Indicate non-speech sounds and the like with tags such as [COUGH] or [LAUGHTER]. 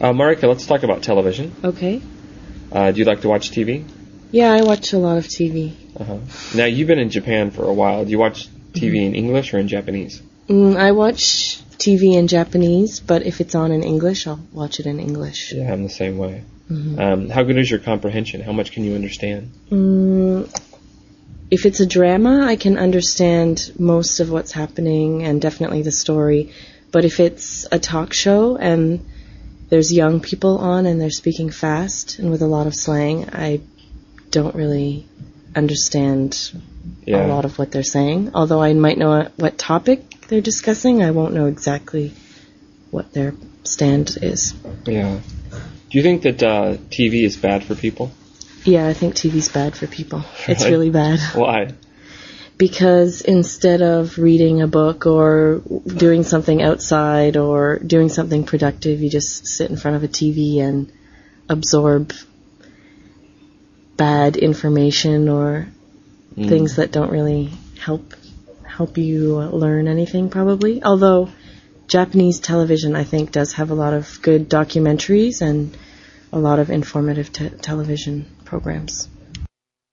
Uh, Marika, let's talk about television. Okay. Uh, do you like to watch TV? Yeah, I watch a lot of TV. Uh-huh. Now, you've been in Japan for a while. Do you watch TV in English or in Japanese? Mm, I watch TV in Japanese, but if it's on in English, I'll watch it in English. Yeah, I'm the same way. Mhm. Um, how good is your comprehension? How much can you understand? Mm, if it's a drama, I can understand most of what's happening and definitely the story. But if it's a talk show and there's young people on and they're speaking fast and with a lot of slang, I don't really understand Yeah. a lot of what they're saying. Although I might know what topic they're discussing, I won't know exactly what their stand is. Yeah. Do you think that uh, TV is bad for people? Yeah, I think TV's bad for people. It's [LAUGHS] really bad. Why? Because instead of reading a book or doing something outside or doing something productive, you just sit in front of a TV and absorb bad information or Mm. things that don't really help help you learn anything probably. Although Japanese television I think does have a lot of good documentaries and a lot of informative te- television programs.